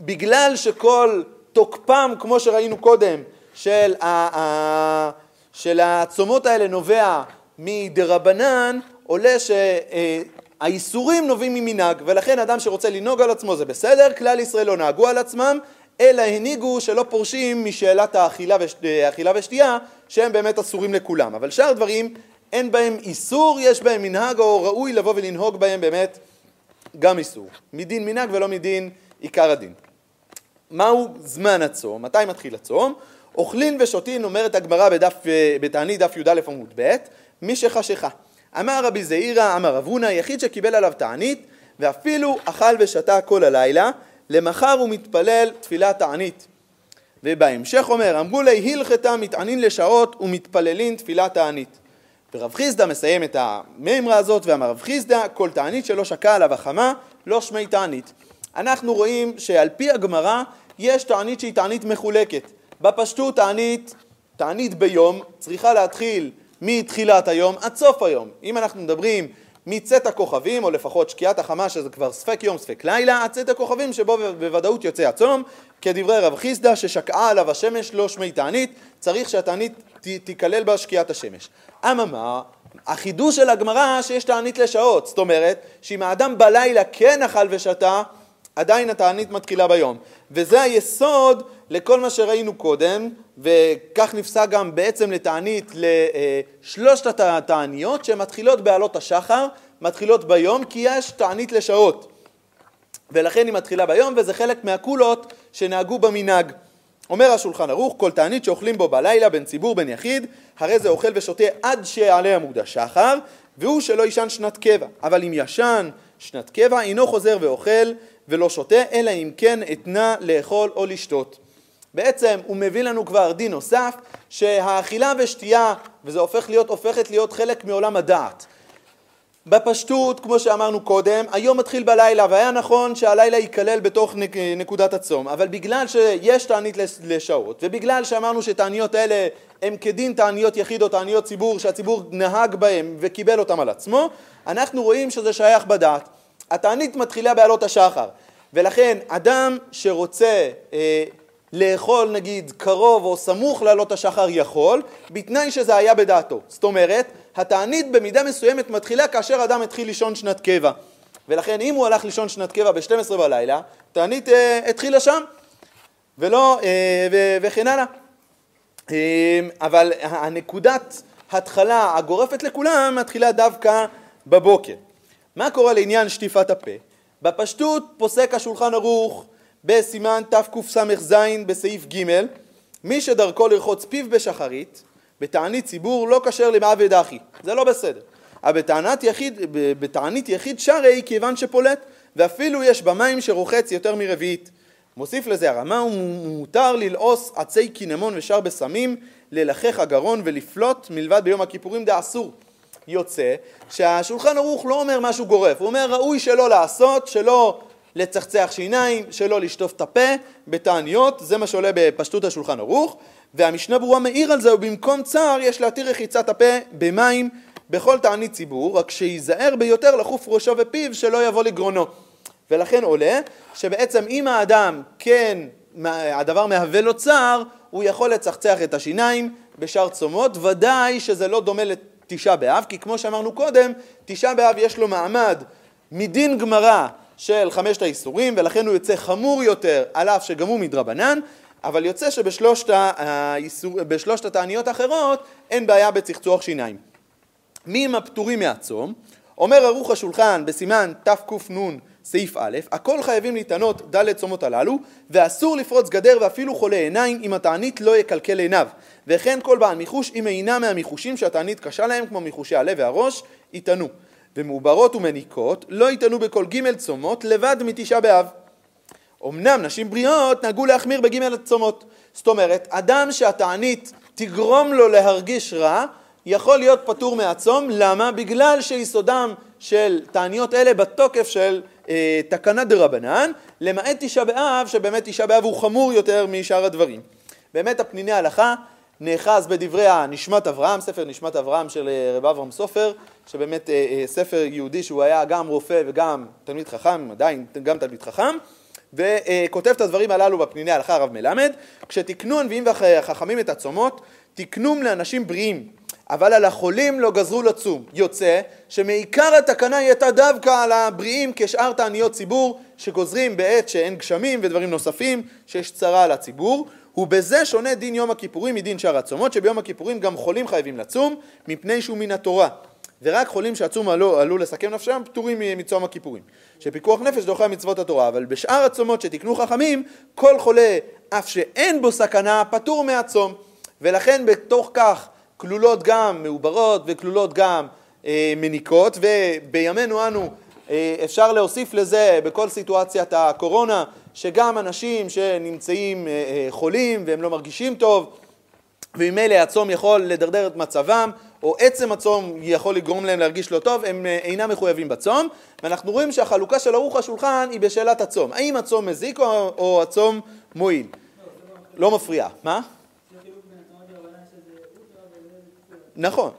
בגלל שכל תוקפם, כמו שראינו קודם, של, ה, ה, של הצומות האלה נובע מדרבנן, עולה שהאיסורים נובעים ממנהג, ולכן אדם שרוצה לנהוג על עצמו זה בסדר, כלל ישראל לא נהגו על עצמם, אלא הנהיגו שלא פורשים משאלת האכילה, וש... האכילה ושתייה, שהם באמת אסורים לכולם. אבל שאר דברים, אין בהם איסור, יש בהם מנהג, או ראוי לבוא ולנהוג בהם באמת גם איסור. מדין מנהג ולא מדין עיקר הדין. מהו זמן הצום? מתי מתחיל הצום? אוכלין ושותין, אומרת הגמרא בדף, בתענית דף י"א עמוד ב', מי שחשיכה. אמר רבי זעירא, אמר רב הונא, יחיד שקיבל עליו תענית, ואפילו אכל ושתה כל הלילה, למחר הוא מתפלל תפילת תענית. ובהמשך אומר, אמרו לי הלכתה מתענין לשעות ומתפללין תפילת תענית. ורב חיסדא מסיים את המימרה הזאת ואמר רב חיסדא כל תענית שלא שקע עליו החמה לא שמי תענית. אנחנו רואים שעל פי הגמרא יש תענית שהיא תענית מחולקת. בפשטות תענית, תענית ביום צריכה להתחיל מתחילת היום עד סוף היום. אם אנחנו מדברים מצאת הכוכבים, או לפחות שקיעת החמה, שזה כבר ספק יום, ספק לילה, עד צאת הכוכבים, שבו בוודאות יוצא הצום, כדברי רב חיסדא, ששקעה עליו השמש לא שמי תענית, צריך שהתענית תיכלל בה שקיעת השמש. אממה, החידוש של הגמרא שיש תענית לשעות, זאת אומרת, שאם האדם בלילה כן אכל ושתה, עדיין התענית מתחילה ביום. וזה היסוד לכל מה שראינו קודם, וכך נפסק גם בעצם לתענית לשלושת התעניות שמתחילות בעלות השחר, מתחילות ביום, כי יש תענית לשעות. ולכן היא מתחילה ביום, וזה חלק מהקולות שנהגו במנהג. אומר השולחן ערוך, כל תענית שאוכלים בו בלילה בין ציבור בין יחיד, הרי זה אוכל ושותה עד שיעלה עמוד השחר, והוא שלא יישן שנת קבע. אבל אם ישן שנת קבע, אינו חוזר ואוכל ולא שותה, אלא אם כן אתנה לאכול או לשתות. בעצם הוא מביא לנו כבר דין נוסף, שהאכילה ושתייה, וזה הופך להיות, הופכת להיות חלק מעולם הדעת. בפשטות, כמו שאמרנו קודם, היום מתחיל בלילה, והיה נכון שהלילה ייכלל בתוך נקודת הצום, אבל בגלל שיש תענית לשעות, ובגלל שאמרנו שתעניות אלה הם כדין תעניות יחיד או תעניות ציבור, שהציבור נהג בהם וקיבל אותם על עצמו, אנחנו רואים שזה שייך בדעת. התענית מתחילה בעלות השחר, ולכן אדם שרוצה אה, לאכול נגיד קרוב או סמוך לעלות השחר יכול, בתנאי שזה היה בדעתו. זאת אומרת, התענית במידה מסוימת מתחילה כאשר אדם התחיל לישון שנת קבע. ולכן אם הוא הלך לישון שנת קבע ב-12 בלילה, תענית אה, התחילה שם, ולא, אה, ו- וכן הלאה. אה, אבל הנקודת התחלה הגורפת לכולם מתחילה דווקא בבוקר. מה קורה לעניין שטיפת הפה? בפשטות פוסק השולחן ערוך בסימן תקס"ז בסעיף ג' מי שדרכו לרחוץ פיו בשחרית בתענית ציבור לא כשר למעבד אחי, זה לא בסדר. אבל בתענית יחיד, בתענית יחיד שרי כיוון שפולט ואפילו יש במים שרוחץ יותר מרביעית. מוסיף לזה הרמה, מותר ללעוס עצי קינמון ושר בסמים, ללחך הגרון ולפלוט מלבד ביום הכיפורים דאסור. יוצא שהשולחן ערוך לא אומר משהו גורף, הוא אומר ראוי שלא לעשות, שלא לצחצח שיניים, שלא לשטוף את הפה בתעניות, זה מה שעולה בפשטות השולחן ערוך, והמשנה ברורה מעיר על זה, ובמקום צער יש להתיר רחיצת הפה במים בכל תענית ציבור, רק שייזהר ביותר לחוף ראשו ופיו שלא יבוא לגרונו. ולכן עולה שבעצם אם האדם כן, הדבר מהווה לו צער, הוא יכול לצחצח את השיניים בשאר צומות, ודאי שזה לא דומה לתשעה באב, כי כמו שאמרנו קודם, תשעה באב יש לו מעמד מדין גמרא של חמשת האיסורים, ולכן הוא יוצא חמור יותר, על אף שגם הוא מדרבנן, אבל יוצא שבשלושת האיסור, התעניות האחרות אין בעיה בצחצוח שיניים. מי הם הפטורים מהצום? אומר ערוך השולחן בסימן תקנ סעיף א', הכל חייבים להתענות ד' צומות הללו, ואסור לפרוץ גדר ואפילו חולה עיניים אם התענית לא יקלקל עיניו, וכן כל בעל מיחוש אם אינה מהמיחושים שהתענית קשה להם כמו מיחושי הלב והראש, יטענו. ומעוברות ומניקות לא יטענו בכל ג' צומות לבד מתשעה באב. אמנם נשים בריאות נהגו להחמיר בג' הצומות. זאת אומרת, אדם שהתענית תגרום לו להרגיש רע, יכול להיות פטור מהצום. למה? בגלל שיסודם של תעניות אלה בתוקף של אה, תקנה דה רבנן, למעט תשעה באב, שבאמת תשעה באב הוא חמור יותר משאר הדברים. באמת הפניני ההלכה נאחז בדברי הנשמת אברהם, ספר נשמת אברהם של אה, רב אברהם סופר, שבאמת אה, אה, ספר יהודי שהוא היה גם רופא וגם תלמיד חכם, עדיין גם תלמיד חכם, וכותב את הדברים הללו בפניני הלכה הרב מלמד, כשתיקנו הנביאים והחכמים את הצומות, תיקנום לאנשים בריאים, אבל על החולים לא גזרו לצום. יוצא שמעיקר התקנה היא הייתה דווקא על הבריאים כשאר תעניות ציבור שגוזרים בעת שאין גשמים ודברים נוספים שיש צרה על הציבור. ובזה שונה דין יום הכיפורים מדין שאר הצומות, שביום הכיפורים גם חולים חייבים לצום, מפני שהוא מן התורה. ורק חולים שהצום עלו, עלו לסכם נפשם פטורים מצום הכיפורים. שפיקוח נפש דוחה מצוות התורה, אבל בשאר הצומות שתיקנו חכמים, כל חולה, אף שאין בו סכנה, פטור מהצום. ולכן בתוך כך כלולות גם מעוברות וכלולות גם אה, מניקות, ובימינו אנו אה, אפשר להוסיף לזה בכל סיטואציית הקורונה, שגם אנשים שנמצאים אה, אה, חולים והם לא מרגישים טוב, וממילא הצום יכול לדרדר את מצבם, או עצם הצום יכול לגרום להם להרגיש לא טוב, הם אה, אינם מחויבים בצום, ואנחנו רואים שהחלוקה של ערוך השולחן היא בשאלת הצום, האם הצום מזיק או, או הצום מועיל? לא מפריע. מה? נכון.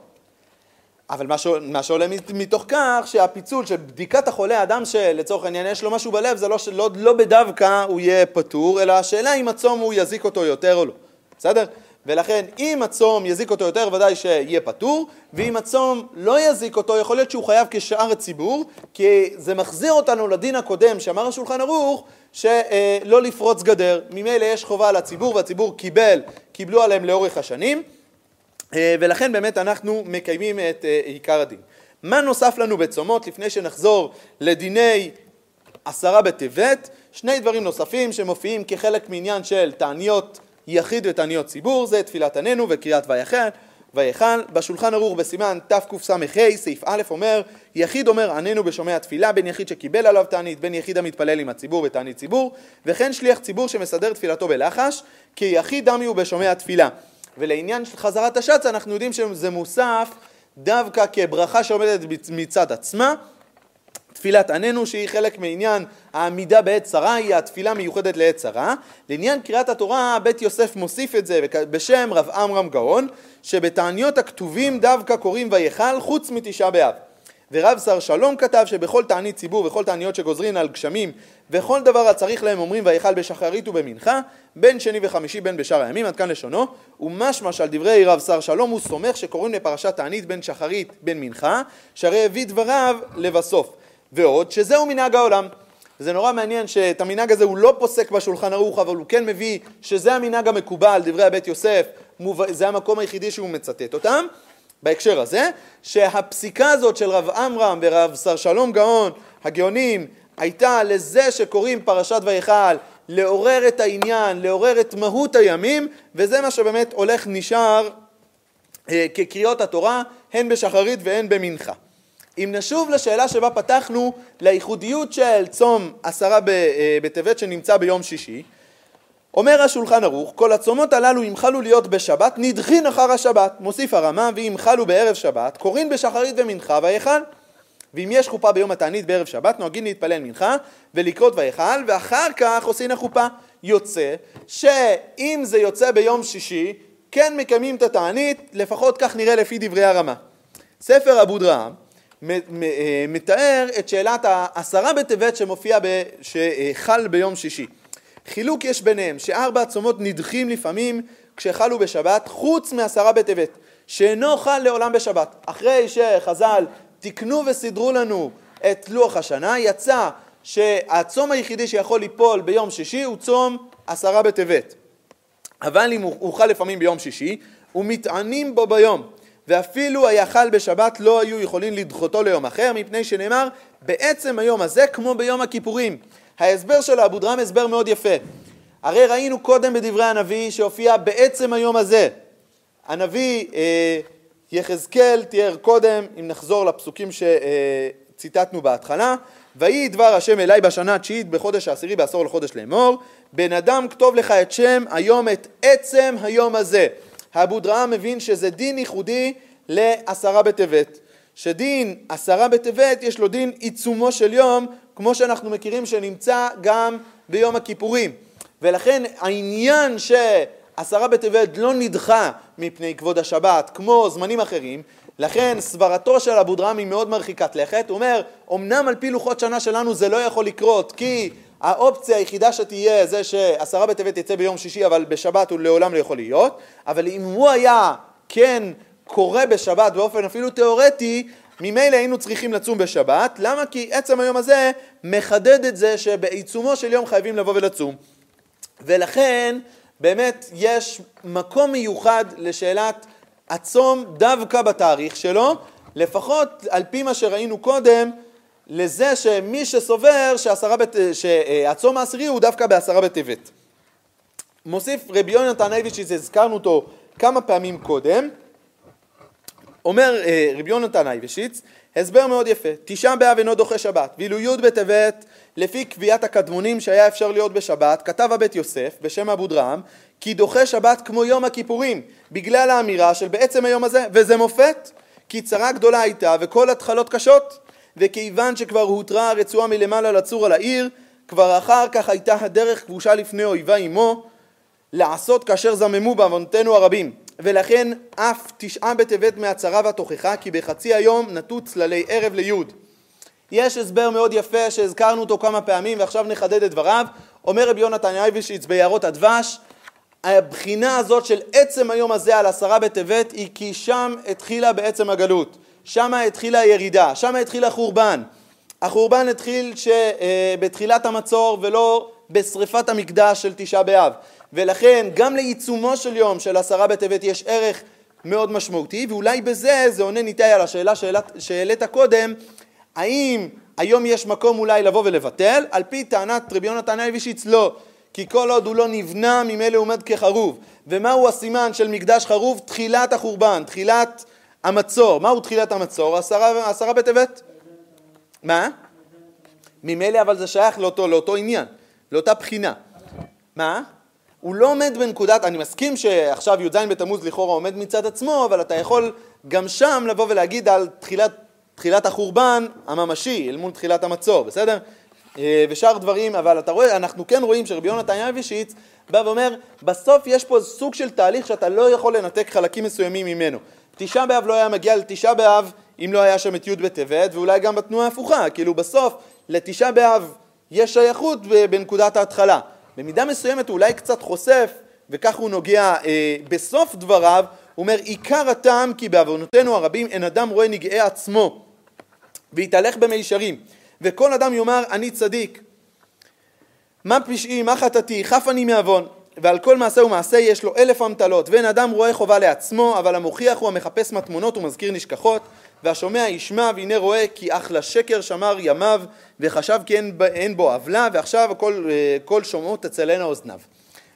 אבל מה שעולה מתוך כך שהפיצול של בדיקת החולה, אדם שלצורך העניין יש לו משהו בלב, זה לא, לא, לא בדווקא הוא יהיה פטור, אלא השאלה אם הצום הוא יזיק אותו יותר או לא, בסדר? ולכן אם הצום יזיק אותו יותר ודאי שיהיה פטור, ואם הצום לא יזיק אותו יכול להיות שהוא חייב כשאר הציבור, כי זה מחזיר אותנו לדין הקודם שאמר השולחן ערוך שלא לפרוץ גדר, ממילא יש חובה לציבור והציבור קיבל, קיבלו עליהם לאורך השנים אה, ולכן באמת אנחנו מקיימים את אה, עיקר הדין. מה נוסף לנו בצומות לפני שנחזור לדיני עשרה בטבת? שני דברים נוספים שמופיעים כחלק מעניין של תעניות יחיד ותעניות ציבור, זה תפילת עננו וקריאת ויחל. ויכל, בשולחן ערוך בסימן תקס"ה סעיף א' אומר יחיד אומר עננו בשומע תפילה בין יחיד שקיבל עליו תענית בין יחיד המתפלל עם הציבור בתענית ציבור וכן שליח ציבור שמסדר תפילתו בלחש כי יחיד דמי הוא בשומע תפילה ולעניין של חזרת השץ אנחנו יודעים שזה מוסף דווקא כברכה שעומדת מצד עצמה. תפילת עננו שהיא חלק מעניין העמידה בעת צרה היא התפילה מיוחדת לעת צרה. לעניין קריאת התורה בית יוסף מוסיף את זה בשם רב עמרם גאון שבתעניות הכתובים דווקא קוראים ויכל חוץ מתשעה באב. ורב שר שלום כתב שבכל תענית ציבור וכל תעניות שגוזרין על גשמים וכל דבר הצריך להם אומרים ויכל בשחרית ובמנחה בין שני וחמישי בין בשאר הימים עד כאן לשונו. ומשמש על דברי רב שר שלום הוא סומך שקוראים לפרשת תענית בין שחרית בין מנחה שהרי הביא דבריו לבסוף. ועוד שזהו מנהג העולם. וזה נורא מעניין שאת המנהג הזה הוא לא פוסק בשולחן ערוך אבל הוא כן מביא שזה המנהג המקובל דברי הבית יוסף זה המקום היחידי שהוא מצטט אותם. בהקשר הזה, שהפסיקה הזאת של רב עמרם ורב שר שלום גאון, הגאונים, הייתה לזה שקוראים פרשת ויכל, לעורר את העניין, לעורר את מהות הימים, וזה מה שבאמת הולך נשאר אה, כקריאות התורה, הן בשחרית והן במנחה. אם נשוב לשאלה שבה פתחנו, לייחודיות של צום עשרה אה, בטבת שנמצא ביום שישי, אומר השולחן ערוך, כל הצומות הללו אם חלו להיות בשבת, נדחין אחר השבת. מוסיף הרמה, ואם חלו בערב שבת, קוראים בשחרית ומנחה ויכל. ואם יש חופה ביום התענית בערב שבת, נוהגים להתפלל מנחה ולקרות ויכל, ואחר כך עושים החופה. יוצא שאם זה יוצא ביום שישי, כן מקיימים את התענית, לפחות כך נראה לפי דברי הרמה. ספר אבו דרעם אה, מתאר את שאלת העשרה בטבת שמופיע, שחל ביום שישי. חילוק יש ביניהם, שארבע הצומות נדחים לפעמים כשחלו בשבת, חוץ מעשרה בטבת, שאינו חל לעולם בשבת. אחרי שחז"ל תיקנו וסידרו לנו את לוח השנה, יצא שהצום היחידי שיכול ליפול ביום שישי הוא צום עשרה בטבת. אבל אם הוא חל לפעמים ביום שישי, ומטענים בו ביום. ואפילו היה חל בשבת לא היו יכולים לדחותו ליום אחר, מפני שנאמר בעצם היום הזה כמו ביום הכיפורים. ההסבר של אבו דרם הסבר מאוד יפה. הרי ראינו קודם בדברי הנביא שהופיע בעצם היום הזה. הנביא אה, יחזקאל תיאר קודם, אם נחזור לפסוקים שציטטנו בהתחלה, ויהי דבר השם אליי בשנה התשיעית בחודש העשירי בעשור לחודש לאמור, בן אדם כתוב לך את שם היום את עצם היום הזה. האבו דרם מבין שזה דין ייחודי לעשרה בטבת. שדין עשרה בטבת יש לו דין עיצומו של יום כמו שאנחנו מכירים שנמצא גם ביום הכיפורים. ולכן העניין שעשרה בטבת לא נדחה מפני כבוד השבת כמו זמנים אחרים, לכן סברתו של אבו דרם היא מאוד מרחיקת לכת. הוא אומר, אמנם על פי לוחות שנה שלנו זה לא יכול לקרות, כי האופציה היחידה שתהיה זה שעשרה בטבת יצא ביום שישי, אבל בשבת הוא לעולם לא יכול להיות, אבל אם הוא היה כן קורה בשבת באופן אפילו תיאורטי, ממילא היינו צריכים לצום בשבת. למה? כי עצם היום הזה מחדד את זה שבעיצומו של יום חייבים לבוא ולצום. ולכן באמת יש מקום מיוחד לשאלת הצום דווקא בתאריך שלו, לפחות על פי מה שראינו קודם, לזה שמי שסובר בת... שהצום העשירי הוא דווקא בעשרה בטבת. מוסיף רבי יונתן אייבישיץ, הזכרנו אותו כמה פעמים קודם, אומר אה, רבי יונתן אייבשיץ, הסבר מאוד יפה, תשעה באב אינו דוחה שבת, ואילו י' בטבת, לפי קביעת הקדמונים שהיה אפשר להיות בשבת, כתב הבית יוסף בשם אבו דרעם, כי דוחה שבת כמו יום הכיפורים, בגלל האמירה של בעצם היום הזה, וזה מופת, כי צרה גדולה הייתה וכל התחלות קשות, וכיוון שכבר הותרה הרצועה מלמעלה לצור על העיר, כבר אחר כך הייתה הדרך כבושה לפני אויבה עמו, לעשות כאשר זממו בעוונותינו הרבים. ולכן אף תשעה בטבת מהצרה והתוכחה, כי בחצי היום נטו צללי ערב ליוד. יש הסבר מאוד יפה שהזכרנו אותו כמה פעמים ועכשיו נחדד את דבריו. אומר רבי יונתן אייבשיץ ביערות הדבש, הבחינה הזאת של עצם היום הזה על עשרה בטבת היא כי שם התחילה בעצם הגלות, שם התחילה הירידה, שם התחיל החורבן. החורבן התחיל ש, אה, בתחילת המצור ולא בשריפת המקדש של תשעה באב. ולכן גם לעיצומו של יום של עשרה בטבת יש ערך מאוד משמעותי, ואולי בזה זה עונה ניתאי על השאלה שהעלית קודם, האם היום יש מקום אולי לבוא ולבטל? על פי טענת רבי יונתן אייבישיץ לא, כי כל עוד הוא לא נבנה ממילא עומד כחרוב. ומהו הסימן של מקדש חרוב? תחילת החורבן, תחילת המצור. מהו תחילת המצור? עשרה, עשרה בטבת? מה? ממילא אבל זה שייך לאותו, לאותו עניין, לאותה בחינה. מה? הוא לא עומד בנקודת, אני מסכים שעכשיו י"ז בתמוז לכאורה עומד מצד עצמו, אבל אתה יכול גם שם לבוא ולהגיד על תחילת, תחילת החורבן הממשי אל מול תחילת המצור, בסדר? אה, ושאר דברים, אבל אתה רואה, אנחנו כן רואים שרבי יונתן יאבישיץ בא ואומר, בסוף יש פה סוג של תהליך שאתה לא יכול לנתק חלקים מסוימים ממנו. תשעה באב לא היה מגיע לתשעה באב אם לא היה שם את י' בטבת, ואולי גם בתנועה ההפוכה, כאילו בסוף לתשעה באב יש שייכות בנקודת ההתחלה. במידה מסוימת הוא אולי קצת חושף, וכך הוא נוגע אה, בסוף דבריו, הוא אומר עיקר הטעם כי בעוונותינו הרבים אין אדם רואה נגעי עצמו ויתהלך במישרים. וכל אדם יאמר אני צדיק. מה פשעי מה חטאתי? חף אני מעוון. ועל כל מעשה ומעשה יש לו אלף אמתלות. ואין אדם רואה חובה לעצמו אבל המוכיח הוא המחפש מטמונות ומזכיר נשכחות. והשומע ישמע והנה רואה כי אך לשקר שמר ימיו וחשב כי אין בו עוולה ועכשיו כל, אה, כל שומעו תצלנה אוזניו.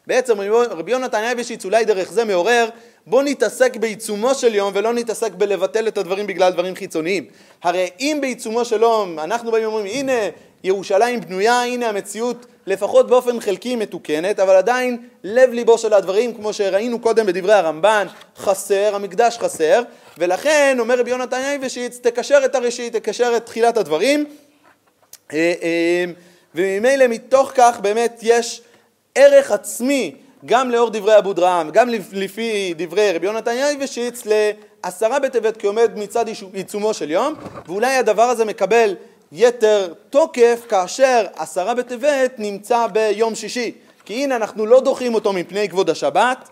בעצם רבי יונתן אייבשיץ אולי דרך זה מעורר בוא נתעסק בעיצומו של יום ולא נתעסק בלבטל את הדברים בגלל דברים חיצוניים. הרי אם בעיצומו של יום אנחנו באים ואומרים הנה ירושלים בנויה, הנה המציאות לפחות באופן חלקי מתוקנת, אבל עדיין לב ליבו של הדברים, כמו שראינו קודם בדברי הרמב"ן, חסר, המקדש חסר, ולכן אומר רבי יונתן אייבשיץ, תקשר את הראשית, תקשר את תחילת הדברים, אה, אה, וממילא מתוך כך באמת יש ערך עצמי גם לאור דברי אבו דרעם, גם לפי דברי רבי יונתן אייבשיץ, לעשרה בטבת כעומד מצד עיצומו של יום, ואולי הדבר הזה מקבל יתר תוקף כאשר עשרה בטבת נמצא ביום שישי. כי הנה אנחנו לא דוחים אותו מפני כבוד השבת,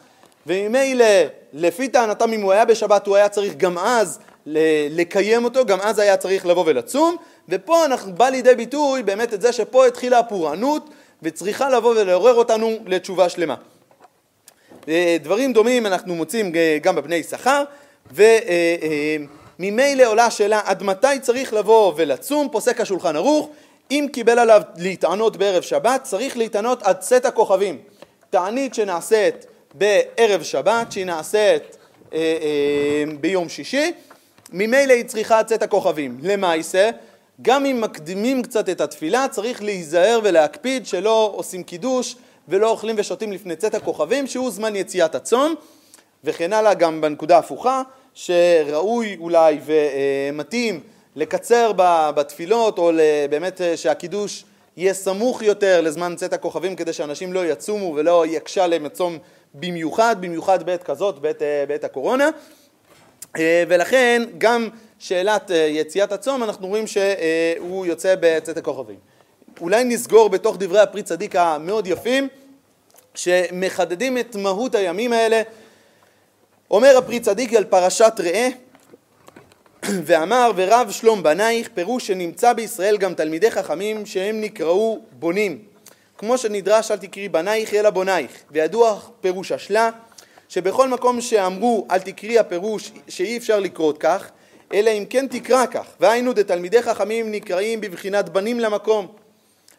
וממילא לפי טענתם אם הוא היה בשבת הוא היה צריך גם אז לקיים אותו, גם אז היה צריך לבוא ולצום, ופה אנחנו בא לידי ביטוי באמת את זה שפה התחילה הפורענות וצריכה לבוא ולעורר אותנו לתשובה שלמה. אה, דברים דומים אנחנו מוצאים גם בבני יששכר, ו... אה, אה, עולה השאלה עד מתי צריך לבוא ולצום, פוסק השולחן ערוך, אם קיבל עליו להתענות בערב שבת, צריך להתענות עד צאת הכוכבים. תענית שנעשית בערב שבת, שהיא נעשית ביום שישי, ממילא היא צריכה עד צאת הכוכבים. למעשה, גם אם מקדימים קצת את התפילה, צריך להיזהר ולהקפיד שלא עושים קידוש ולא אוכלים ושותים לפני צאת הכוכבים, שהוא זמן יציאת הצום, וכן הלאה גם בנקודה הפוכה. שראוי אולי ומתאים לקצר בתפילות, או באמת אה, שהקידוש יהיה סמוך יותר לזמן צאת הכוכבים, כדי שאנשים לא יצומו ולא יקשה להם הצום במיוחד, במיוחד בעת כזאת, בעת, אה, בעת הקורונה. אה, ולכן גם שאלת יציאת הצום, אנחנו רואים שהוא יוצא בצאת הכוכבים. אולי נסגור בתוך דברי הפרי צדיק המאוד יפים, שמחדדים את מהות הימים האלה. אומר הפרי צדיק על פרשת ראה ואמר ורב שלום בנייך פירוש שנמצא בישראל גם תלמידי חכמים שהם נקראו בונים. כמו שנדרש אל תקראי בנייך אלא בונייך. וידוע פירוש השלה שבכל מקום שאמרו אל תקראי הפירוש שאי אפשר לקרות כך אלא אם כן תקרא כך. והיינו דתלמידי חכמים נקראים בבחינת בנים למקום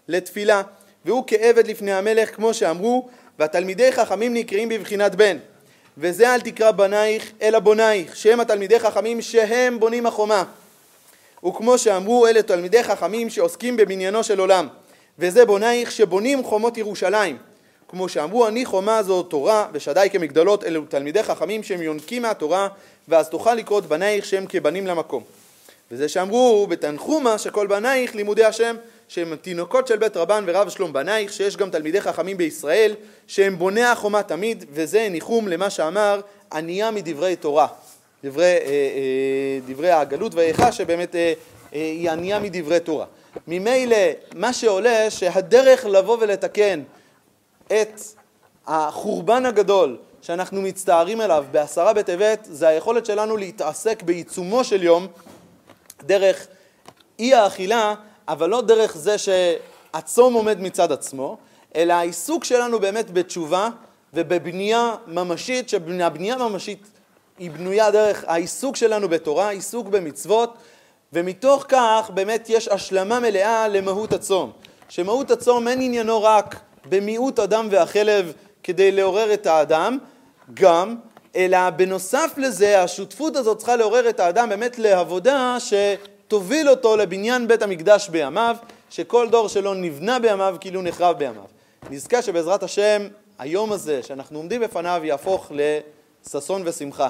לתפילה והוא כעבד לפני המלך כמו שאמרו והתלמידי חכמים נקראים בבחינת בן. וזה אל תקרא בנייך אלא בונייך שהם התלמידי חכמים שהם בונים החומה. וכמו שאמרו אלה תלמידי חכמים שעוסקים בבניינו של עולם. וזה בונייך שבונים חומות ירושלים כמו שאמרו אני חומה זו תורה ושדי כמגדלות אלו תלמידי חכמים שהם יונקים מהתורה ואז תוכל לקרות בנייך שהם כבנים למקום וזה שאמרו בתנחומה שכל בנייך לימודי השם שהם תינוקות של בית רבן ורב שלום בנייך, שיש גם תלמידי חכמים בישראל, שהם בוני החומה תמיד, וזה ניחום למה שאמר ענייה מדברי תורה. דברי, אה, אה, דברי הגלות ואיכה, שבאמת אה, היא ענייה מדברי תורה. ממילא, מה שעולה, שהדרך לבוא ולתקן את החורבן הגדול שאנחנו מצטערים עליו בעשרה בטבת, זה היכולת שלנו להתעסק בעיצומו של יום, דרך אי האכילה אבל לא דרך זה שהצום עומד מצד עצמו, אלא העיסוק שלנו באמת בתשובה ובבנייה ממשית, שהבנייה ממשית היא בנויה דרך העיסוק שלנו בתורה, עיסוק במצוות, ומתוך כך באמת יש השלמה מלאה למהות הצום. שמהות הצום אין עניינו רק במיעוט אדם והחלב כדי לעורר את האדם, גם, אלא בנוסף לזה השותפות הזאת צריכה לעורר את האדם באמת לעבודה ש... תוביל אותו לבניין בית המקדש בימיו, שכל דור שלו נבנה בימיו כאילו נחרב בימיו. נזכה שבעזרת השם היום הזה שאנחנו עומדים בפניו יהפוך לששון ושמחה.